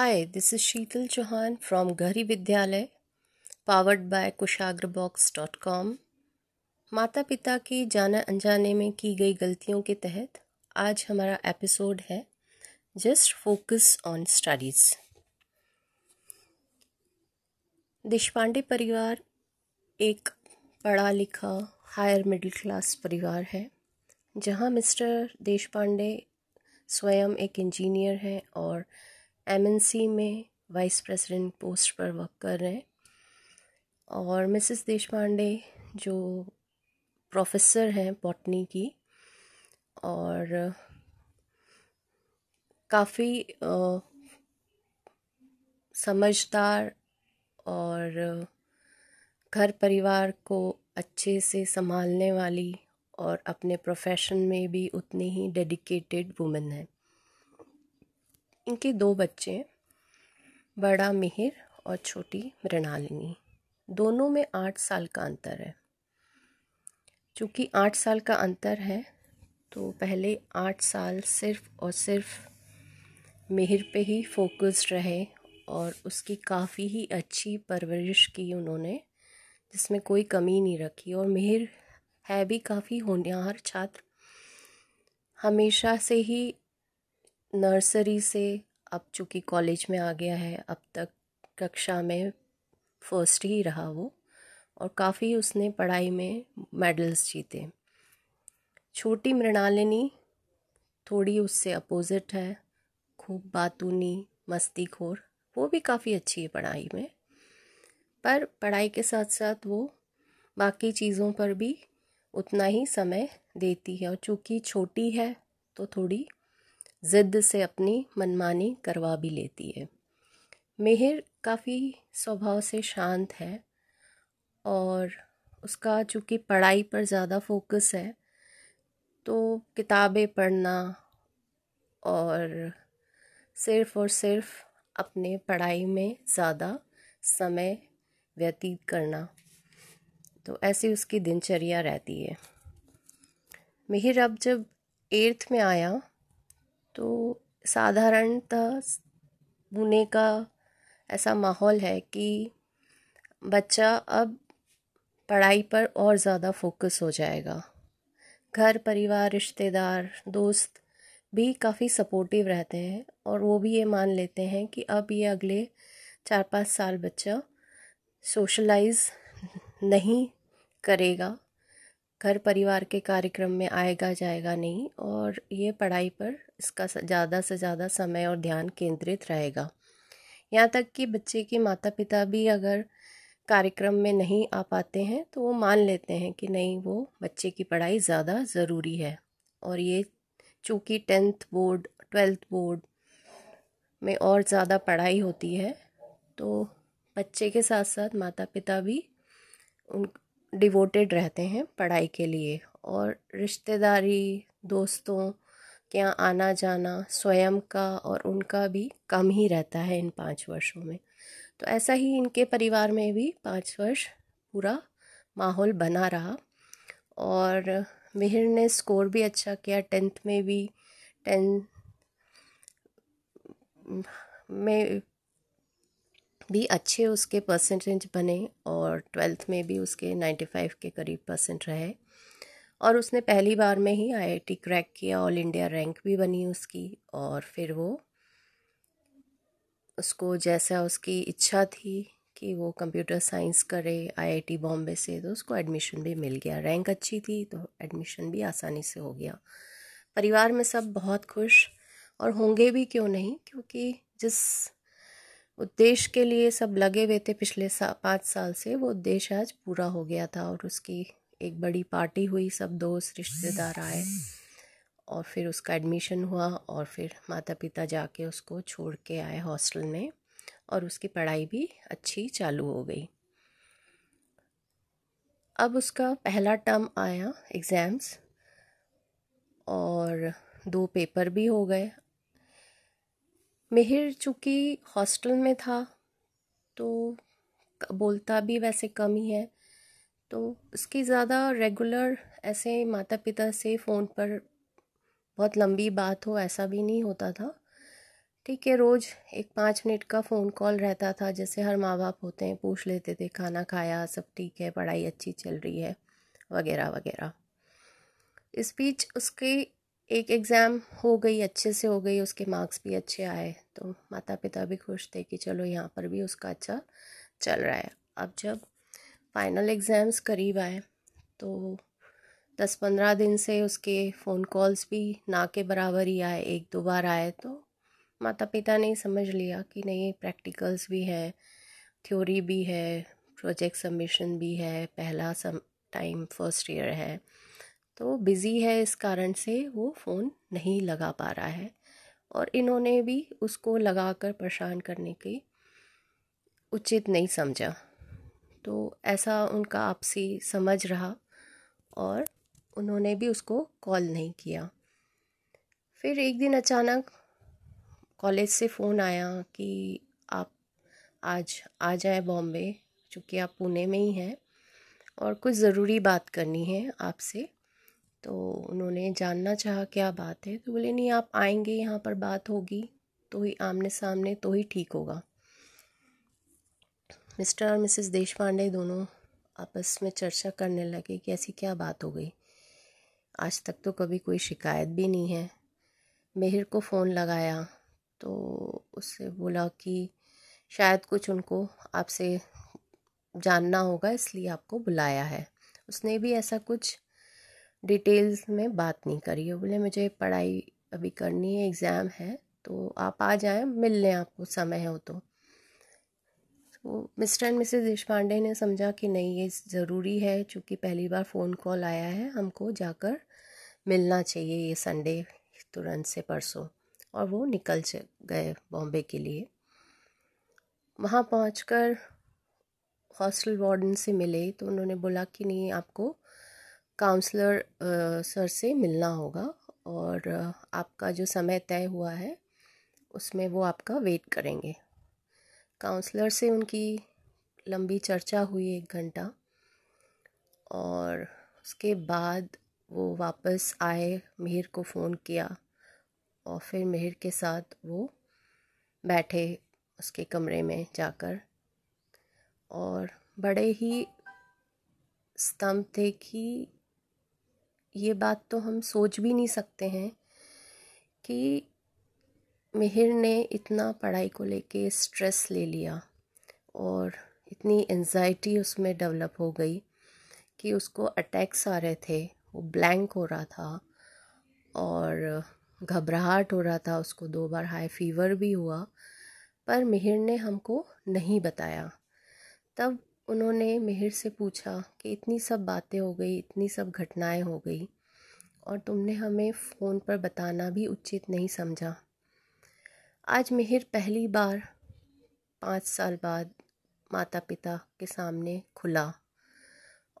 Hi, this is Sheetal Chauhan from Gahri Vidyalay, powered by kushagrabox.com. माता पिता की जाना अनजाने में की गई गलतियों के तहत आज हमारा एपिसोड है just focus on studies Deshpande परिवार एक पढ़ा लिखा हायर मिडिल क्लास परिवार है जहाँ मिस्टर देशपांडे स्वयं एक इंजीनियर हैं और एमएनसी में वाइस प्रेसिडेंट पोस्ट पर वर्क कर रहे हैं। और मिसेस देशपांडे जो प्रोफेसर हैं बॉटनी की, और काफ़ी समझदार और घर परिवार को अच्छे से संभालने वाली और अपने प्रोफेशन में भी उतनी ही डेडिकेटेड वुमेन है। इनके दो बच्चे हैं, बड़ा मिहिर और छोटी मृणालिनी। दोनों में आठ साल का अंतर है। चूँकि आठ साल का अंतर है तो पहले आठ साल सिर्फ़ और सिर्फ़ मिहिर पे ही फोकस्ड रहे और उसकी काफ़ी ही अच्छी परवरिश की उन्होंने, जिसमें कोई कमी नहीं रखी। और मिहिर है भी काफ़ी होनहार छात्र। हमेशा से ही नर्सरी से अब चूँकि कॉलेज में आ गया है, अब तक कक्षा में फ़र्स्ट ही रहा वो और काफ़ी उसने पढ़ाई में मेडल्स जीते। छोटी मृणालिनी थोड़ी उससे अपोजिट है, खूब बातूनी मस्ती खोर वो भी काफ़ी अच्छी है पढ़ाई में। पर पढ़ाई के साथ साथ वो बाकी चीज़ों पर भी उतना ही समय देती है और चूँकि छोटी है तो थोड़ी ज़िद्द से अपनी मनमानी करवा भी लेती है। मिहिर काफ़ी स्वभाव से शांत है और उसका चूँकि पढ़ाई पर ज़्यादा फोकस है तो किताबें पढ़ना और सिर्फ़ और सिर्फ़ अपने पढ़ाई में ज़्यादा समय व्यतीत करना तो ऐसी उसकी दिनचर्या रहती है। मिहिर अब जब एर्थ में आया तो साधारणतः पुणे का ऐसा माहौल है कि बच्चा अब पढ़ाई पर और ज़्यादा फोकस हो जाएगा। घर, परिवार, रिश्तेदार, दोस्त भी काफ़ी सपोर्टिव रहते हैं और वो भी ये मान लेते हैं कि अब ये अगले चार पाँच साल बच्चा सोशलाइज नहीं करेगा। घर, परिवार के कार्यक्रम में आएगा, जाएगा नहीं और ये पढ़ाई पर इसका ज़्यादा से ज़्यादा समय और ध्यान केंद्रित रहेगा। यहाँ तक कि बच्चे के माता पिता भी अगर कार्यक्रम में नहीं आ पाते हैं तो वो मान लेते हैं कि नहीं, वो बच्चे की पढ़ाई ज़्यादा ज़रूरी है। और ये चूँकि टेंथ बोर्ड, ट्वेल्थ बोर्ड में और ज़्यादा पढ़ाई होती है तो बच्चे के साथ साथ माता पिता भी उन, डिवोटेड रहते हैं पढ़ाई के लिए। और रिश्तेदारी, दोस्तों के यहाँ आना जाना स्वयं का और उनका भी कम ही रहता है इन पाँच वर्षों में। तो ऐसा ही इनके परिवार में भी पाँच वर्ष पूरा माहौल बना रहा। और मिहिर ने स्कोर भी अच्छा किया, टेंथ में भी टेंथ में भी अच्छे उसके परसेंटेज बने और ट्वेल्थ में भी उसके नाइन्टी फाइव के करीब परसेंट रहे। और उसने पहली बार में ही आईआईटी क्रैक किया ऑल इंडिया रैंक भी बनी उसकी और फिर वो उसको जैसा उसकी इच्छा थी कि वो कंप्यूटर साइंस करे आईआईटी बॉम्बे से तो उसको एडमिशन भी मिल गया। रैंक अच्छी थी तो एडमिशन भी आसानी से हो गया। परिवार में सब बहुत खुश और होंगे भी क्यों नहीं? क्योंकि जिस उद्देश्य के लिए सब लगे हुए थे पिछले सा, पाँच साल से, वो उद्देश्य आज पूरा हो गया था और उसकी एक बड़ी पार्टी हुई, सब दोस्त, रिश्तेदार आए और फिर उसका एडमिशन हुआ और फिर माता पिता जाके उसको छोड़ के आए हॉस्टल में और उसकी पढ़ाई भी अच्छी चालू हो गई। अब उसका पहला टर्म आया एग्ज़ाम्स और दो पेपर भी हो गए। मिहिर चूँकि हॉस्टल में था तो बोलता भी वैसे कम ही है। तो उसकी ज़्यादा रेगुलर ऐसे माता पिता से फ़ोन पर बहुत लंबी बात हो, ऐसा भी नहीं होता था। ठीक है, रोज़ एक पाँच मिनट का फ़ोन कॉल रहता था, जैसे हर माँ बाप होते हैं, पूछ लेते थे, खाना खाया, सब ठीक है, पढ़ाई अच्छी चल रही है, वगैरह वगैरह। इस बीच उसके एक एग्ज़ाम हो गई, अच्छे से हो गई, उसके मार्क्स भी अच्छे आए तो माता पिता भी खुश थे कि चलो यहाँ पर भी उसका अच्छा चल रहा है। अब जब फाइनल एग्ज़ाम्स करीब आए। तो दस पंद्रह दिन से उसके फ़ोन कॉल्स भी ना के बराबर ही आए, एक दो बार आए। तो माता पिता ने समझ लिया कि नहीं, प्रैक्टिकल्स भी है, थ्योरी भी है, प्रोजेक्ट सबमिशन भी है, पहला सम, टाइम फ़र्स्ट ईयर है। तो बिज़ी है इस कारण से वो फ़ोन नहीं लगा पा रहा है और इन्होंने भी उसको लगाकर परेशान करने की उचित नहीं समझा। तो ऐसा उनका आपसी समझ रहा और उन्होंने भी उसको कॉल नहीं किया। फिर एक दिन अचानक कॉलेज से फ़ोन आया कि आप आज आ जाए बॉम्बे, चूँकि आप पुणे में ही हैं और कुछ ज़रूरी बात करनी है आपसे। तो उन्होंने जानना चाहा क्या बात है? तो बोले, नहीं, आप आएँगे, यहाँ पर बात होगी तो ही आमने सामने तो ही ठीक होगा। मिस्टर और मिसेस देश पांडे दोनों आपस में चर्चा करने लगे कि ऐसी क्या बात हो गई। आज तक तो कभी कोई शिकायत भी नहीं है। मेहर को फ़ोन लगाया तो उससे बोला कि शायद कुछ उनको आपसे जानना होगा, इसलिए आपको बुलाया है। उसने भी ऐसा कुछ डिटेल्स में बात नहीं करी। है बोले, मुझे पढ़ाई अभी करनी है, एग्ज़ाम है तो आप आ जाएँ मिल लें आपको समय हो तो। तो मिस्टर एंड मिसेस देश पांडे ने समझा कि नहीं, ये ज़रूरी है, चूँकि पहली बार फ़ोन कॉल आया है, हमको जाकर मिलना चाहिए ये संडे तुरंत से परसों। और वो निकल गए बॉम्बे के लिए। वहाँ पहुँच हॉस्टल वार्डन से मिले तो उन्होंने बोला कि नहीं, आपको काउंसलर सर से मिलना होगा और आपका जो समय तय हुआ है, उसमें वो आपका वेट करेंगे। काउंसलर से उनकी लंबी चर्चा हुई एक घंटा और उसके बाद वो वापस आए मीर को फ़ोन किया और फिर मेहर के साथ वो बैठे उसके कमरे में जाकर और बड़े ही स्तंभ थे कि ये बात तो हम सोच भी नहीं सकते हैं कि मेहर ने इतना पढ़ाई को लेके स्ट्रेस ले लिया और इतनी एनजाइटी उसमें डेवलप हो गई कि उसको अटैक्स आ रहे थे, वो ब्लैंक हो रहा था और घबराहट हो रहा था, उसको दो बार हाई फीवर भी हुआ, पर मिहिर ने हमको नहीं बताया। तब उन्होंने मिहिर से पूछा कि इतनी सब बातें हो गई, इतनी सब घटनाएँ हो गई और तुमने हमें फ़ोन पर बताना भी उचित नहीं समझा। आज मिहिर पहली बार पाँच साल बाद माता पिता के सामने खुला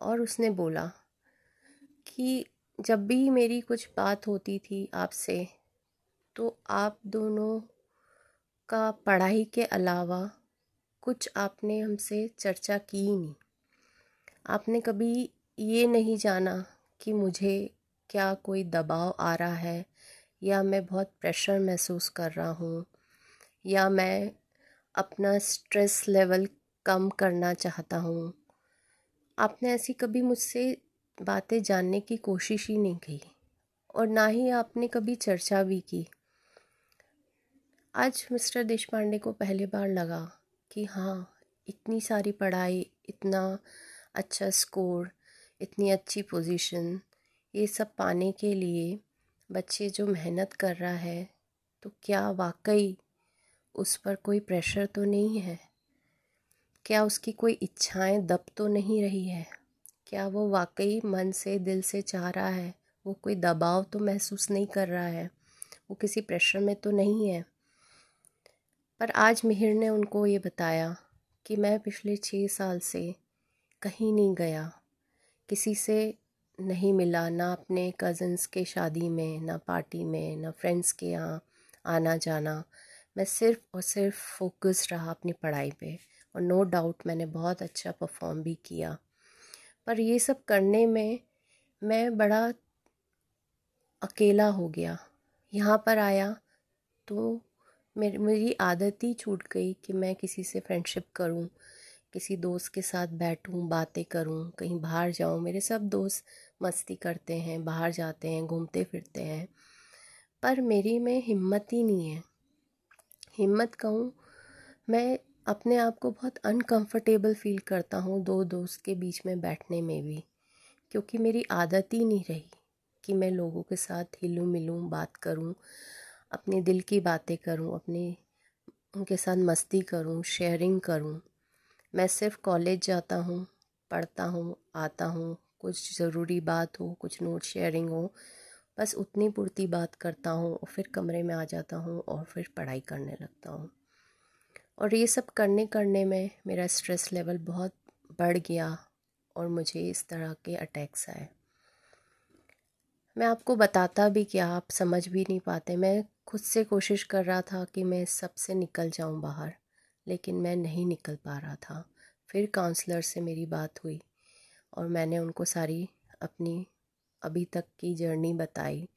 और उसने बोला कि जब भी मेरी कुछ बात होती थी आपसे तो आप दोनों का पढ़ाई के अलावा कुछ आपने हमसे चर्चा की ही नहीं। आपने कभी ये नहीं जाना कि मुझे क्या कोई दबाव आ रहा है या मैं बहुत प्रेशर महसूस कर रहा हूँ। या मैं अपना स्ट्रेस लेवल कम करना चाहता हूँ? आपने ऐसी कभी मुझसे बातें जानने की कोशिश ही नहीं की और ना ही आपने कभी चर्चा भी की? आज मिस्टर देश पांडे को पहली बार लगा कि हाँ इतनी सारी पढ़ाई, इतना अच्छा स्कोर इतनी अच्छी पोजीशन ये सब पाने के लिए बच्चे जो मेहनत कर रहा है तो क्या वाकई उस पर कोई प्रेशर तो नहीं है? क्या उसकी कोई इच्छाएँ दब तो नहीं रही है? क्या वो वाकई मन से, दिल से चाह रहा है? वो कोई दबाव तो महसूस नहीं कर रहा है? वो किसी प्रेशर में तो नहीं है? पर आज मिहिर ने उनको ये बताया कि मैं पिछले छः साल से कहीं नहीं गया। किसी से नहीं मिला, ना अपने कज़न्स के शादी में, ना पार्टी में, ना फ्रेंड्स के यहाँ आना जाना मैं सिर्फ़ और सिर्फ़ फोकस रहा अपनी पढ़ाई पे और नो डाउट मैंने बहुत अच्छा परफॉर्म भी किया। पर ये सब करने में मैं बड़ा अकेला हो गया। यहाँ पर आया तो मेरी मेरी आदत ही छूट गई कि मैं किसी से फ्रेंडशिप करूँ, किसी दोस्त के साथ बैठूं, बातें करूँ, कहीं बाहर जाऊँ। मेरे सब दोस्त मस्ती करते हैं, बाहर जाते हैं, घूमते फिरते हैं। पर मेरी में हिम्मत ही नहीं है। हिम्मत कहूँ, मैं अपने आप को बहुत अनकंफर्टेबल फील करता हूँ दो दोस्त के बीच में बैठने में भी, क्योंकि मेरी आदत ही नहीं रही कि मैं लोगों के साथ हिलूँ मिलूँ बात करूँ, अपने दिल की बातें करूँ, अपने, उनके साथ मस्ती करूँ शेयरिंग करूँ। मैं सिर्फ़ कॉलेज जाता हूँ, पढ़ता हूँ, आता हूँ, कुछ ज़रूरी बात हो, कुछ नोट शेयरिंग हो बस उतनी पूर्ति बात करता हूँ और फिर कमरे में आ जाता हूँ और फिर पढ़ाई करने लगता हूँ। और ये सब करने करने में मेरा स्ट्रेस लेवल बहुत बढ़ गया और मुझे इस तरह के अटैक्स आए। मैं आपको बताता भी क्या, आप समझ भी नहीं पाते। मैं खुद से कोशिश कर रहा था कि मैं सबसे निकल जाऊँ बाहर, लेकिन मैं नहीं निकल पा रहा था। फिर काउंसलर से मेरी बात हुई और मैंने उनको सारी अपनी अभी तक की जर्नी बताई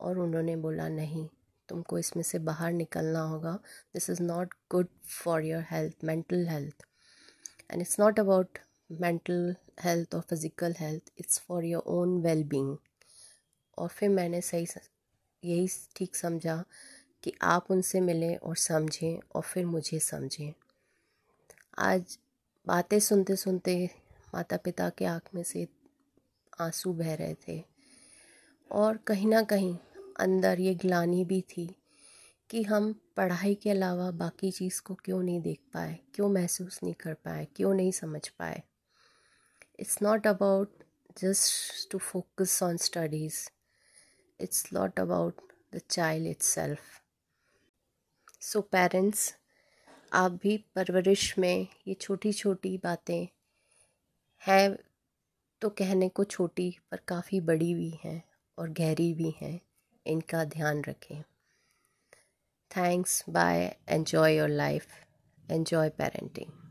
और उन्होंने बोला, नहीं, तुमको इसमें से बाहर निकलना होगा। This is not good for your health mental health and it's not about mental health और physical health it's for your own well being और फिर मैंने सही यही ठीक समझा कि आप उनसे मिलें और समझें और फिर मुझे समझें। आज बातें सुनते सुनते माता पिता के आँख में से आँसू बह रहे थे। और कहीं ना कहीं अंदर ये ग्लानी भी थी कि हम पढ़ाई के अलावा बाकी चीज़ को क्यों नहीं देख पाए, क्यों महसूस नहीं कर पाए, क्यों नहीं समझ पाए। It's not about just to focus on studies it's not about the child itself so parents आप भी परवरिश में ये छोटी छोटी बातें हैं तो कहने को छोटी पर काफ़ी बड़ी भी हैं और गहरी भी हैं, इनका ध्यान रखें। Thanks bye enjoy your life enjoy parenting